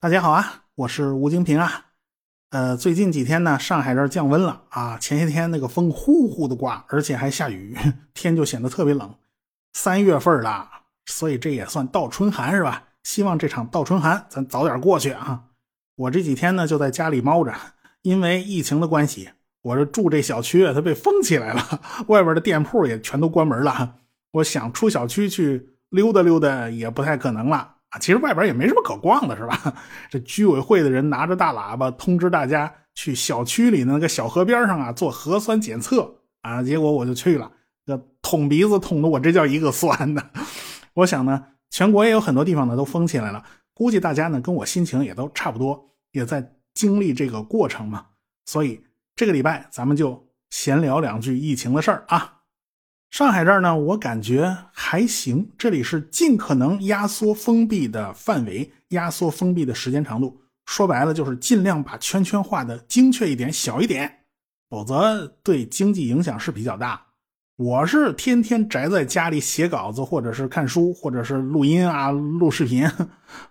大家好啊，我是吴京平啊。呃，最近几天呢，上海这儿降温了啊。前些天那个风呼呼的刮，而且还下雨，天就显得特别冷。三月份了，所以这也算倒春寒是吧？希望这场倒春寒咱早点过去啊。我这几天呢就在家里猫着，因为疫情的关系，我这住这小区，它被封起来了，外边的店铺也全都关门了。我想出小区去溜达溜达也不太可能了。啊，其实外边也没什么可逛的，是吧？这居委会的人拿着大喇叭通知大家去小区里那个小河边上啊做核酸检测啊，结果我就去了，这捅鼻子捅的我这叫一个酸的。我想呢，全国也有很多地方呢都封起来了，估计大家呢跟我心情也都差不多，也在经历这个过程嘛。所以这个礼拜咱们就闲聊两句疫情的事儿啊。上海这儿呢，我感觉还行。这里是尽可能压缩封闭的范围，压缩封闭的时间长度。说白了就是尽量把圈圈画的精确一点、小一点，否则对经济影响是比较大。我是天天宅在家里写稿子，或者是看书，或者是录音啊、录视频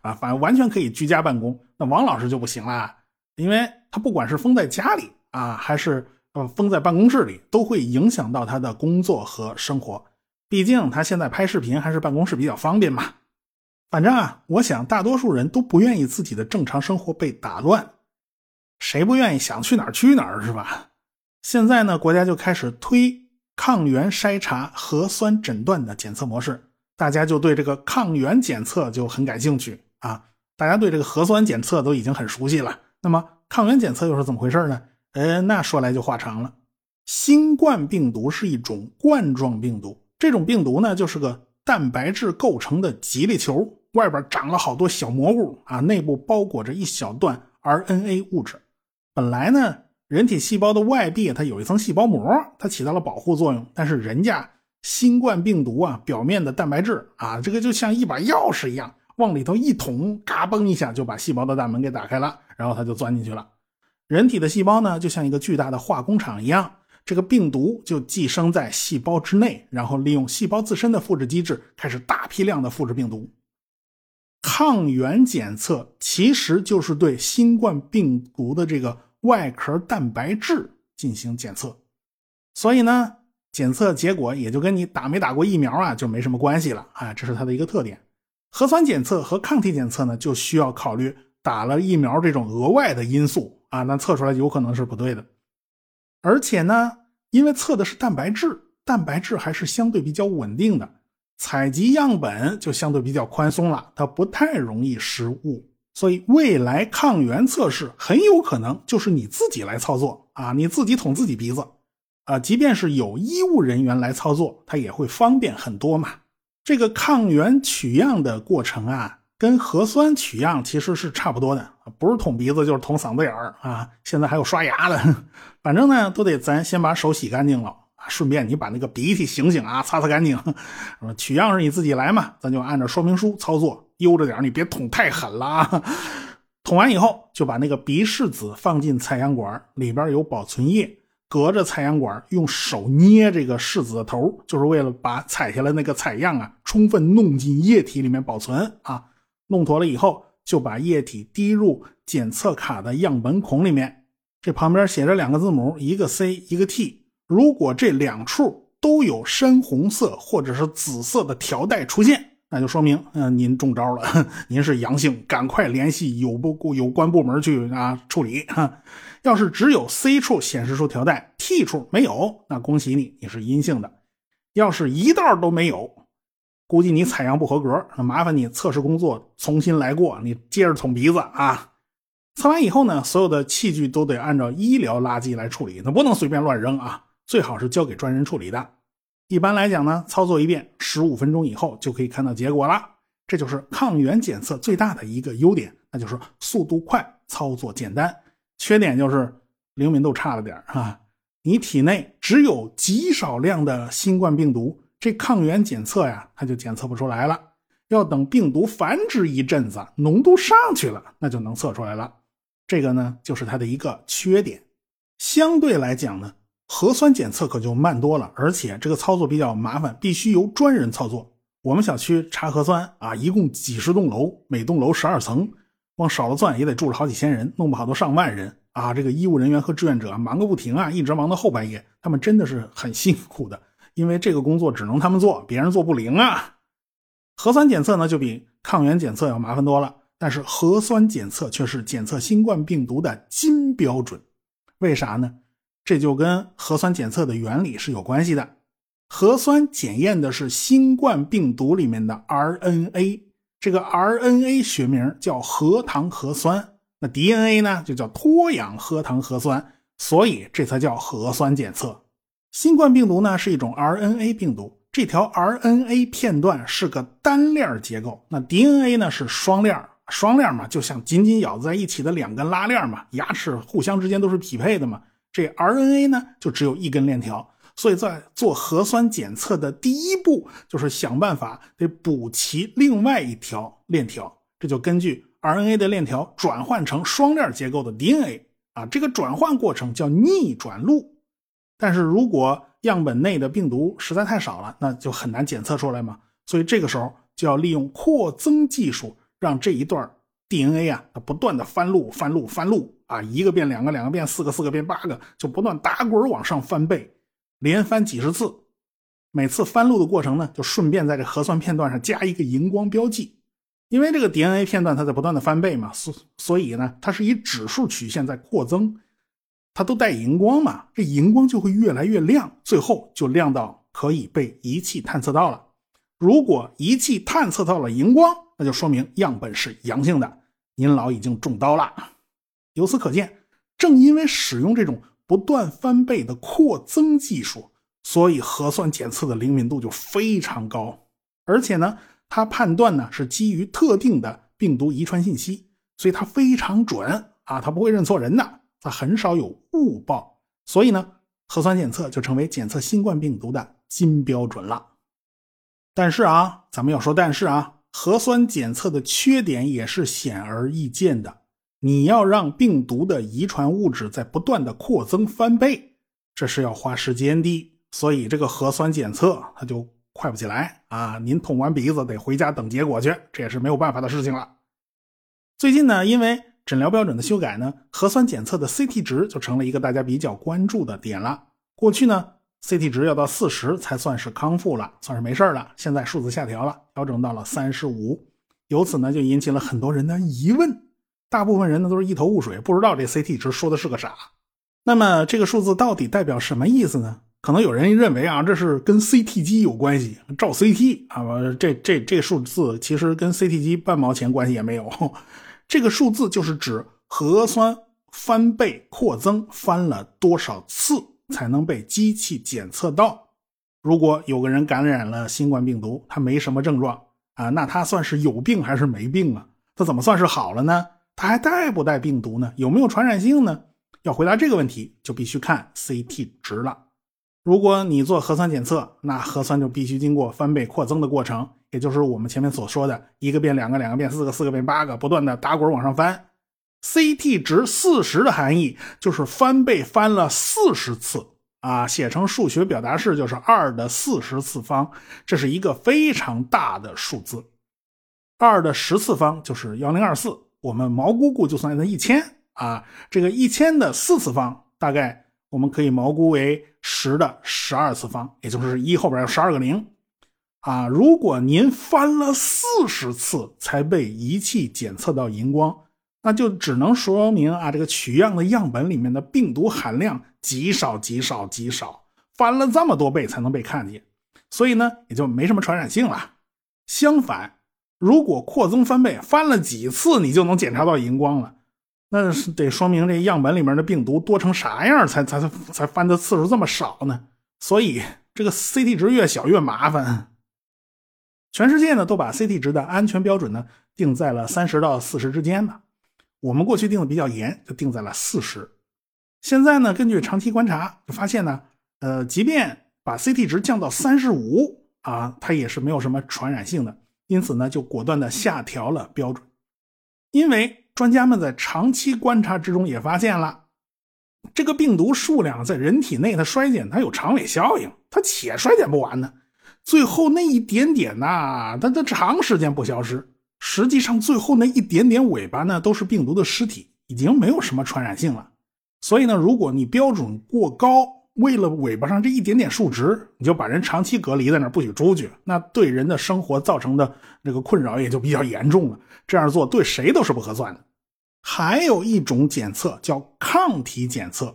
啊，反正完全可以居家办公。那王老师就不行啦，因为他不管是封在家里啊，还是。呃，封在办公室里都会影响到他的工作和生活，毕竟他现在拍视频还是办公室比较方便嘛。反正啊，我想大多数人都不愿意自己的正常生活被打乱，谁不愿意想去哪儿去哪儿是吧？现在呢，国家就开始推抗原筛查、核酸诊断的检测模式，大家就对这个抗原检测就很感兴趣啊。大家对这个核酸检测都已经很熟悉了，那么抗原检测又是怎么回事呢？呃，那说来就话长了。新冠病毒是一种冠状病毒，这种病毒呢，就是个蛋白质构成的吉利球，外边长了好多小蘑菇啊，内部包裹着一小段 RNA 物质。本来呢，人体细胞的外壁它有一层细胞膜，它起到了保护作用。但是人家新冠病毒啊，表面的蛋白质啊，这个就像一把钥匙一样，往里头一捅，嘎嘣一下就把细胞的大门给打开了，然后它就钻进去了。人体的细胞呢，就像一个巨大的化工厂一样，这个病毒就寄生在细胞之内，然后利用细胞自身的复制机制，开始大批量的复制病毒。抗原检测其实就是对新冠病毒的这个外壳蛋白质进行检测，所以呢，检测结果也就跟你打没打过疫苗啊就没什么关系了啊，这是它的一个特点。核酸检测和抗体检测呢，就需要考虑打了疫苗这种额外的因素。啊，那测出来有可能是不对的，而且呢，因为测的是蛋白质，蛋白质还是相对比较稳定的，采集样本就相对比较宽松了，它不太容易失误，所以未来抗原测试很有可能就是你自己来操作啊，你自己捅自己鼻子，啊，即便是有医务人员来操作，它也会方便很多嘛。这个抗原取样的过程啊。跟核酸取样其实是差不多的，不是捅鼻子就是捅嗓子眼儿啊！现在还有刷牙的，反正呢都得咱先把手洗干净了啊，顺便你把那个鼻涕醒醒啊，擦擦干净。取样是你自己来嘛，咱就按照说明书操作，悠着点，你别捅太狠了啊！捅完以后就把那个鼻拭子放进采样管，里边有保存液，隔着采样管用手捏这个拭子的头，就是为了把采下来那个采样啊充分弄进液体里面保存啊。弄妥了以后，就把液体滴入检测卡的样本孔里面。这旁边写着两个字母，一个 C，一个 T。如果这两处都有深红色或者是紫色的条带出现，那就说明，嗯，您中招了，您是阳性，赶快联系有部有关部门去啊处理。哈，要是只有 C 处显示出条带，T 处没有，那恭喜你，你是阴性的。要是一道都没有。估计你采样不合格，那麻烦你测试工作重新来过，你接着捅鼻子啊！测完以后呢，所有的器具都得按照医疗垃圾来处理，那不能随便乱扔啊，最好是交给专人处理的。一般来讲呢，操作一遍十五分钟以后就可以看到结果了。这就是抗原检测最大的一个优点，那就是速度快，操作简单。缺点就是灵敏度差了点啊，你体内只有极少量的新冠病毒。这抗原检测呀，它就检测不出来了。要等病毒繁殖一阵子，浓度上去了，那就能测出来了。这个呢，就是它的一个缺点。相对来讲呢，核酸检测可就慢多了，而且这个操作比较麻烦，必须由专人操作。我们小区查核酸啊，一共几十栋楼，每栋楼十二层，光少了钻也得住着好几千人，弄不好都上万人啊！这个医务人员和志愿者忙个不停啊，一直忙到后半夜，他们真的是很辛苦的，因为这个工作只能他们做，别人做不灵啊。核酸检测呢，就比抗原检测要麻烦多了，但是核酸检测却是检测新冠病毒的金标准，为啥呢？这就跟核酸检测的原理是有关系的。核酸检验的是新冠病毒里面的 RNA。这个 RNA 学名叫核糖核酸，那 DNA 呢就叫脱氧核糖核酸，所以这才叫核酸检测。新冠病毒呢是一种 RNA 病毒，这条 RNA 片段是个单链结构，那 DNA 呢是双链，双链嘛就像紧紧咬在一起的两根拉链嘛，牙齿互相之间都是匹配的嘛。这 RNA 呢就只有一根链条。所以在做核酸检测的第一步，就是想办法得补齐另外一条链条，这就根据 RNA 的链条转换成双链结构的 DNA 啊，这个转换过程叫逆转录。但是如果样本内的病毒实在太少了，那就很难检测出来嘛。所以这个时候就要利用扩增技术，让这一段 DNA 啊，它不断的翻录、翻录、翻录啊，一个变两个，两个变四个，四个变八个，就不断打滚往上翻倍。连翻几十次，每次翻录的过程呢，就顺便在这核酸片段上加一个荧光标记，因为这个 DNA 片段它在不断的翻倍嘛，所所以呢，它是以指数曲线在扩增，它都带荧光嘛，这荧光就会越来越亮，最后就亮到可以被仪器探测到了。如果仪器探测到了荧光，那就说明样本是阳性的，您老已经中刀了。由此可见，正因为使用这种。不断翻倍的扩增技术，所以核酸检测的灵敏度就非常高。而且呢，它判断呢是基于特定的病毒遗传信息，所以它非常准啊，它不会认错人的，它很少有误报。所以呢，核酸检测就成为检测新冠病毒的金标准了。但是啊，咱们要说但是啊，核酸检测的缺点也是显而易见的。你要让病毒的遗传物质在不断的扩增翻倍，这是要花时间的，所以这个核酸检测它就快不起来啊！您捅完鼻子得回家等结果去，这也是没有办法的事情了。最近呢，因为诊疗标准的修改呢，核酸检测的 CT 值就成了一个大家比较关注的点了。过去呢，CT 值要到四十才算是康复了，算是没事了。现在数字下调了，调整到了三十五，由此呢就引起了很多人的疑问。大部分人呢都是一头雾水，不知道这 CT 值说的是个啥。那么这个数字到底代表什么意思呢？可能有人认为啊，这是跟 CT 机有关系，照 CT 啊。这这这数字其实跟 CT 机半毛钱关系也没有。这个数字就是指核酸翻倍扩增翻了多少次才能被机器检测到。如果有个人感染了新冠病毒，他没什么症状啊，那他算是有病还是没病啊？他怎么算是好了呢？他还带不带病毒呢？有没有传染性呢？要回答这个问题，就必须看 CT 值了。如果你做核酸检测，那核酸就必须经过翻倍扩增的过程，也就是我们前面所说的一个变两个，两个变四个，四个变八个，不断的打滚往上翻。CT 值四十的含义就是翻倍翻了四十次啊，写成数学表达式就是二的四十次方，这是一个非常大的数字。二的十次方就是幺零二四。我们毛估估就算它一千啊，这个一千的四次方大概我们可以毛估为十的十二次方，也就是一后边有十二个零啊。如果您翻了四十次才被仪器检测到荧光，那就只能说明啊，这个取样的样本里面的病毒含量极少极少极少，翻了这么多倍才能被看见，所以呢也就没什么传染性了。相反。如果扩增翻倍，翻了几次你就能检查到荧光了，那是得说明这样本里面的病毒多成啥样才才才翻的次数这么少呢？所以这个 CT 值越小越麻烦。全世界呢都把 CT 值的安全标准呢定在了三十到四十之间呢，我们过去定的比较严，就定在了四十。现在呢根据长期观察发现呢，呃，即便把 CT 值降到三十五啊，它也是没有什么传染性的。因此呢，就果断的下调了标准，因为专家们在长期观察之中也发现了，这个病毒数量在人体内它衰减，它有长尾效应，它且衰减不完呢。最后那一点点呐，它它长时间不消失，实际上最后那一点点尾巴呢，都是病毒的尸体，已经没有什么传染性了。所以呢，如果你标准过高，为了尾巴上这一点点数值，你就把人长期隔离在那儿不许出去，那对人的生活造成的这个困扰也就比较严重了。这样做对谁都是不合算的。还有一种检测叫抗体检测，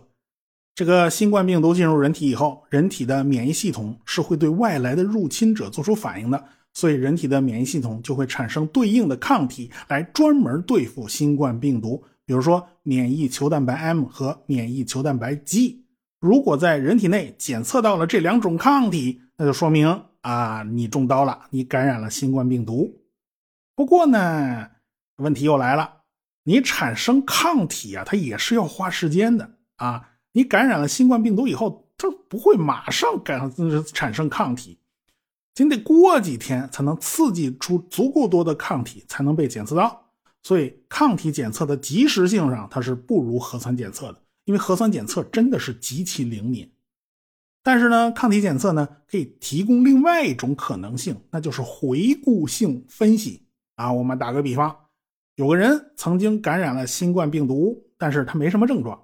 这个新冠病毒进入人体以后，人体的免疫系统是会对外来的入侵者做出反应的，所以人体的免疫系统就会产生对应的抗体来专门对付新冠病毒，比如说免疫球蛋白 M 和免疫球蛋白 G。如果在人体内检测到了这两种抗体，那就说明啊，你中刀了，你感染了新冠病毒。不过呢，问题又来了，你产生抗体啊，它也是要花时间的啊。你感染了新冠病毒以后，它不会马上感产生抗体，仅得过几天才能刺激出足够多的抗体，才能被检测到。所以，抗体检测的及时性上，它是不如核酸检测的。因为核酸检测真的是极其灵敏，但是呢，抗体检测呢可以提供另外一种可能性，那就是回顾性分析啊。我们打个比方，有个人曾经感染了新冠病毒，但是他没什么症状，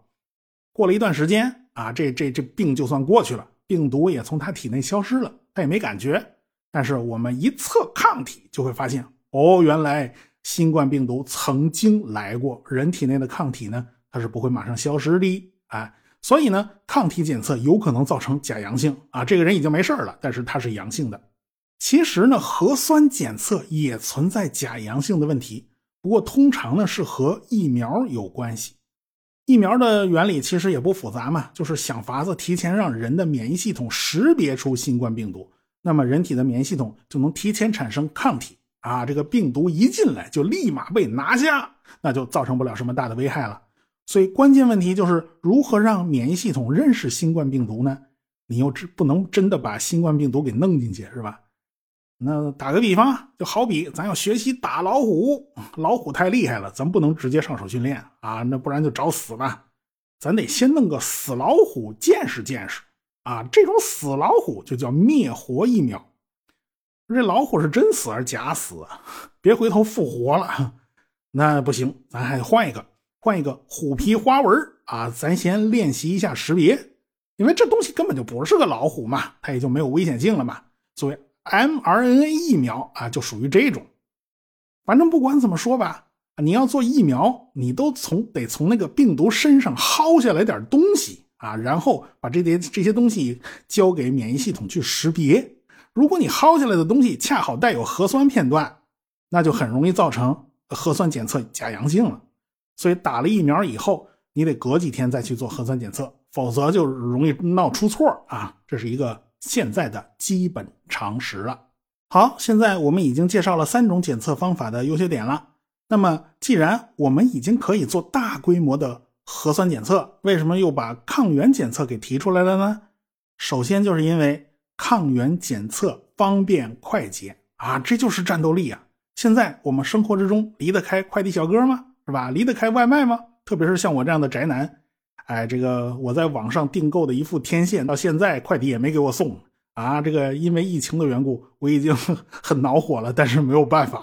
过了一段时间啊，这这这病就算过去了，病毒也从他体内消失了，他也没感觉。但是我们一测抗体就会发现，哦，原来新冠病毒曾经来过，人体内的抗体呢？它是不会马上消失的，哎，所以呢，抗体检测有可能造成假阳性啊。这个人已经没事了，但是他是阳性的。其实呢，核酸检测也存在假阳性的问题，不过通常呢是和疫苗有关系。疫苗的原理其实也不复杂嘛，就是想法子提前让人的免疫系统识别出新冠病毒，那么人体的免疫系统就能提前产生抗体啊。这个病毒一进来就立马被拿下，那就造成不了什么大的危害了。所以关键问题就是如何让免疫系统认识新冠病毒呢？你又只不能真的把新冠病毒给弄进去，是吧？那打个比方，就好比咱要学习打老虎，老虎太厉害了，咱不能直接上手训练啊，那不然就找死嘛。咱得先弄个死老虎见识见识啊。这种死老虎就叫灭活疫苗。这老虎是真死还是假死？别回头复活了，那不行，咱还得换一个。换一个虎皮花纹啊，咱先练习一下识别，因为这东西根本就不是个老虎嘛，它也就没有危险性了嘛。作为 mRNA 疫苗啊，就属于这种。反正不管怎么说吧，你要做疫苗，你都从得从那个病毒身上薅下来点东西啊，然后把这些这些东西交给免疫系统去识别。如果你薅下来的东西恰好带有核酸片段，那就很容易造成核酸检测假阳性了。所以打了疫苗以后，你得隔几天再去做核酸检测，否则就容易闹出错啊！这是一个现在的基本常识了。好，现在我们已经介绍了三种检测方法的优缺点了。那么，既然我们已经可以做大规模的核酸检测，为什么又把抗原检测给提出来了呢？首先就是因为抗原检测方便快捷啊，这就是战斗力啊！现在我们生活之中离得开快递小哥吗？是吧？离得开外卖吗？特别是像我这样的宅男，哎，这个我在网上订购的一副天线，到现在快递也没给我送啊！这个因为疫情的缘故，我已经 很恼火了，但是没有办法。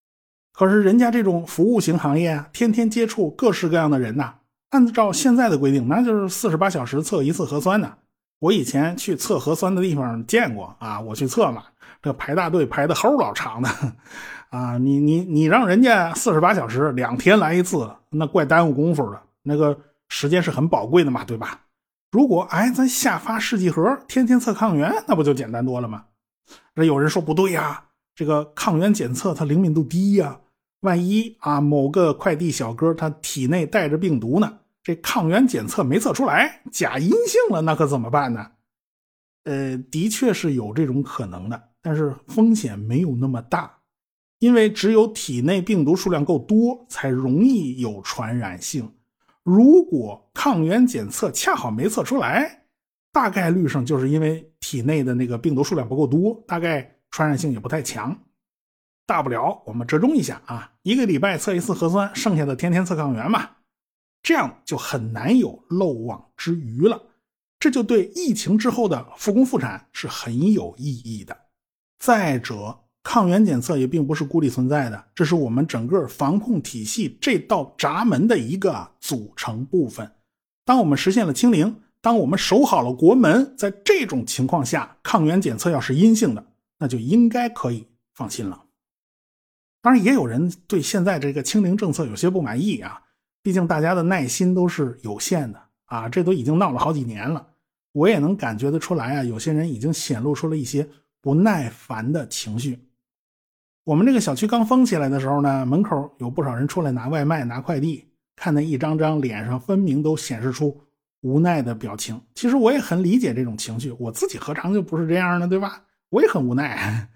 可是人家这种服务型行业啊，天天接触各式各样的人呐，按照现在的规定，那就是四十八小时测一次核酸呢。我以前去测核酸的地方见过啊，我去测嘛，这排大队排的齁老长的。啊，你你你让人家四十八小时两天来一次，那怪耽误功夫的。那个时间是很宝贵的嘛，对吧？如果哎，咱下发试剂盒，天天测抗原，那不就简单多了吗？那有人说不对呀，这个抗原检测它灵敏度低呀，万一啊某个快递小哥他体内带着病毒呢，这抗原检测没测出来，假阴性了，那可怎么办呢？呃，的确是有这种可能的，但是风险没有那么大。因为只有体内病毒数量够多，才容易有传染性。如果抗原检测恰好没测出来，大概率上就是因为体内的那个病毒数量不够多，大概传染性也不太强。大不了我们折中一下啊，一个礼拜测一次核酸，剩下的天天测抗原嘛，这样就很难有漏网之鱼了。这就对疫情之后的复工复产是很有意义的。再者。抗原检测也并不是孤立存在的，这是我们整个防控体系这道闸门的一个组成部分。当我们实现了清零，当我们守好了国门，在这种情况下，抗原检测要是阴性的，那就应该可以放心了。当然，也有人对现在这个清零政策有些不满意啊，毕竟大家的耐心都是有限的啊，这都已经闹了好几年了。我也能感觉得出来啊，有些人已经显露出了一些不耐烦的情绪。我们这个小区刚封起来的时候呢，门口有不少人出来拿外卖、拿快递，看那一张张脸上分明都显示出无奈的表情。其实我也很理解这种情绪，我自己何尝就不是这样呢？对吧？我也很无奈。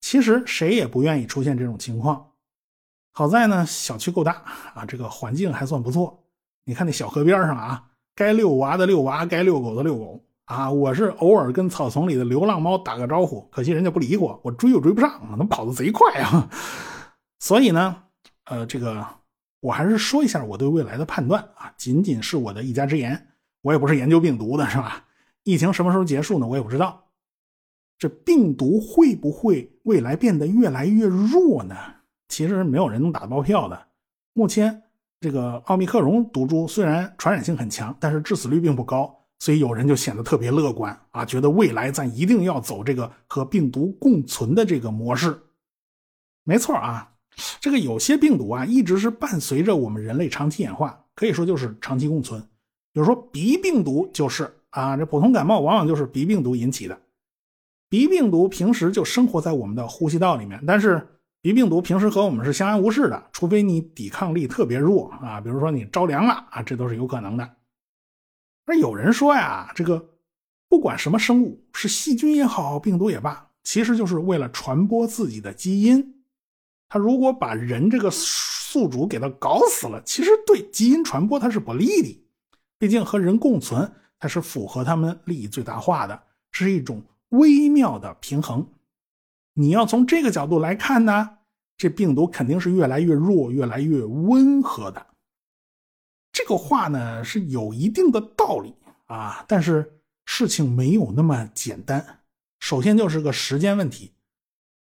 其实谁也不愿意出现这种情况。好在呢，小区够大啊，这个环境还算不错。你看那小河边上啊。该遛娃的遛娃，该遛狗的遛狗啊！我是偶尔跟草丛里的流浪猫打个招呼，可惜人家不理我，我追又追不上，能跑得贼快啊！所以呢，呃，这个我还是说一下我对未来的判断啊，仅仅是我的一家之言，我也不是研究病毒的，是吧？疫情什么时候结束呢？我也不知道。这病毒会不会未来变得越来越弱呢？其实没有人能打包票的。目前。这个奥密克戎毒株虽然传染性很强，但是致死率并不高，所以有人就显得特别乐观啊，觉得未来咱一定要走这个和病毒共存的这个模式。没错啊，这个有些病毒啊一直是伴随着我们人类长期演化，可以说就是长期共存。比如说鼻病毒就是啊，这普通感冒往往就是鼻病毒引起的。鼻病毒平时就生活在我们的呼吸道里面，但是。鼻病毒平时和我们是相安无事的，除非你抵抗力特别弱啊，比如说你着凉了啊，这都是有可能的。而有人说呀，这个不管什么生物，是细菌也好，病毒也罢，其实就是为了传播自己的基因。他如果把人这个宿主给他搞死了，其实对基因传播它是不利的。毕竟和人共存，它是符合他们利益最大化的，是一种微妙的平衡。你要从这个角度来看呢，这病毒肯定是越来越弱、越来越温和的。这个话呢是有一定的道理啊，但是事情没有那么简单。首先就是个时间问题，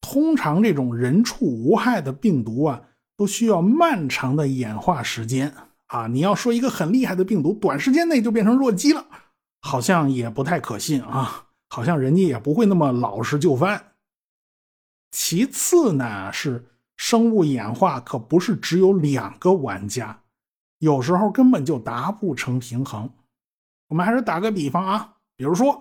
通常这种人畜无害的病毒啊，都需要漫长的演化时间啊。你要说一个很厉害的病毒短时间内就变成弱鸡了，好像也不太可信啊，好像人家也不会那么老实就范。其次呢，是生物演化可不是只有两个玩家，有时候根本就达不成平衡。我们还是打个比方啊，比如说《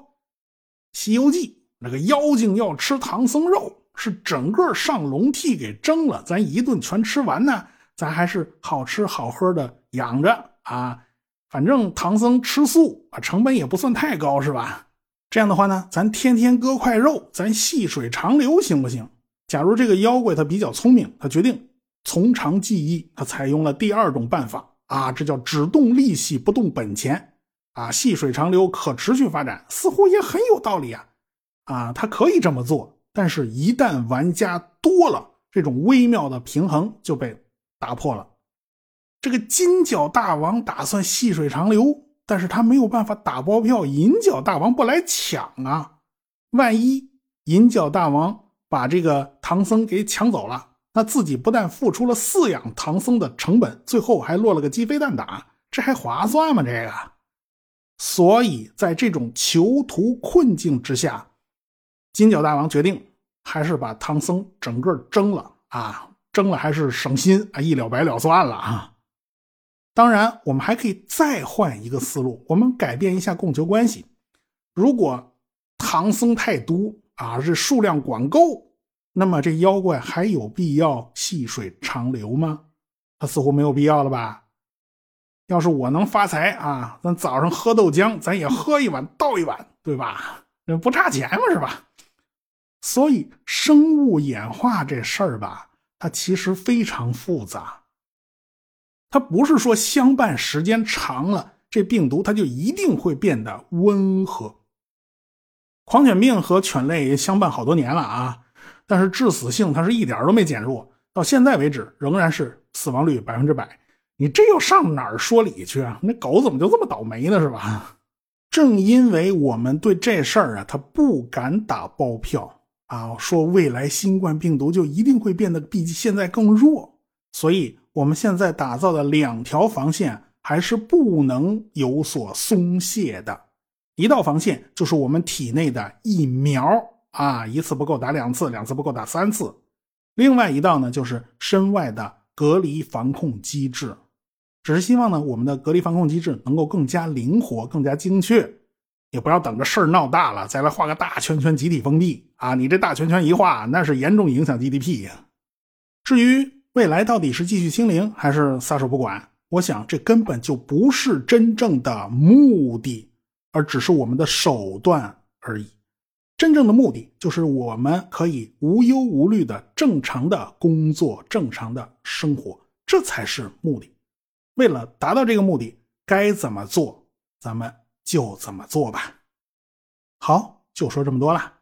西游记》那个妖精要吃唐僧肉，是整个上笼屉给蒸了，咱一顿全吃完呢，咱还是好吃好喝的养着啊。反正唐僧吃素啊，成本也不算太高，是吧？这样的话呢，咱天天割块肉，咱细水长流，行不行？假如这个妖怪他比较聪明，他决定从长计议，他采用了第二种办法啊，这叫只动利息不动本钱啊，细水长流，可持续发展，似乎也很有道理啊啊，他可以这么做，但是，一旦玩家多了，这种微妙的平衡就被打破了。这个金角大王打算细水长流，但是他没有办法打包票，银角大王不来抢啊，万一银角大王。把这个唐僧给抢走了，那自己不但付出了饲养唐僧的成本，最后还落了个鸡飞蛋打，这还划算吗？这个，所以在这种囚徒困境之下，金角大王决定还是把唐僧整个蒸了啊，蒸了还是省心啊，一了百了算了啊。当然，我们还可以再换一个思路，我们改变一下供求关系，如果唐僧太多。啊，这数量管够，那么这妖怪还有必要细水长流吗？他似乎没有必要了吧？要是我能发财啊，咱早上喝豆浆，咱也喝一碗倒一碗，对吧？不差钱嘛，是吧？所以生物演化这事儿吧，它其实非常复杂。它不是说相伴时间长了，这病毒它就一定会变得温和。狂犬病和犬类相伴好多年了啊，但是致死性它是一点都没减弱，到现在为止仍然是死亡率百分之百。你这又上哪儿说理去啊？那狗怎么就这么倒霉呢？是吧？正因为我们对这事儿啊，他不敢打包票，啊，说未来新冠病毒就一定会变得比现在更弱，所以我们现在打造的两条防线还是不能有所松懈的。一道防线就是我们体内的疫苗啊，一次不够打两次，两次不够打三次。另外一道呢，就是身外的隔离防控机制。只是希望呢，我们的隔离防控机制能够更加灵活、更加精确。也不要等着事儿闹大了再来画个大圈圈集体封闭啊！你这大圈圈一画，那是严重影响 GDP 呀。至于未来到底是继续清零还是撒手不管，我想这根本就不是真正的目的，而只是我们的手段而已。真正的目的就是我们可以无忧无虑的正常的工作、正常的生活，这才是目的。为了达到这个目的，该怎么做，咱们。就怎么做吧。好，就说这么多了。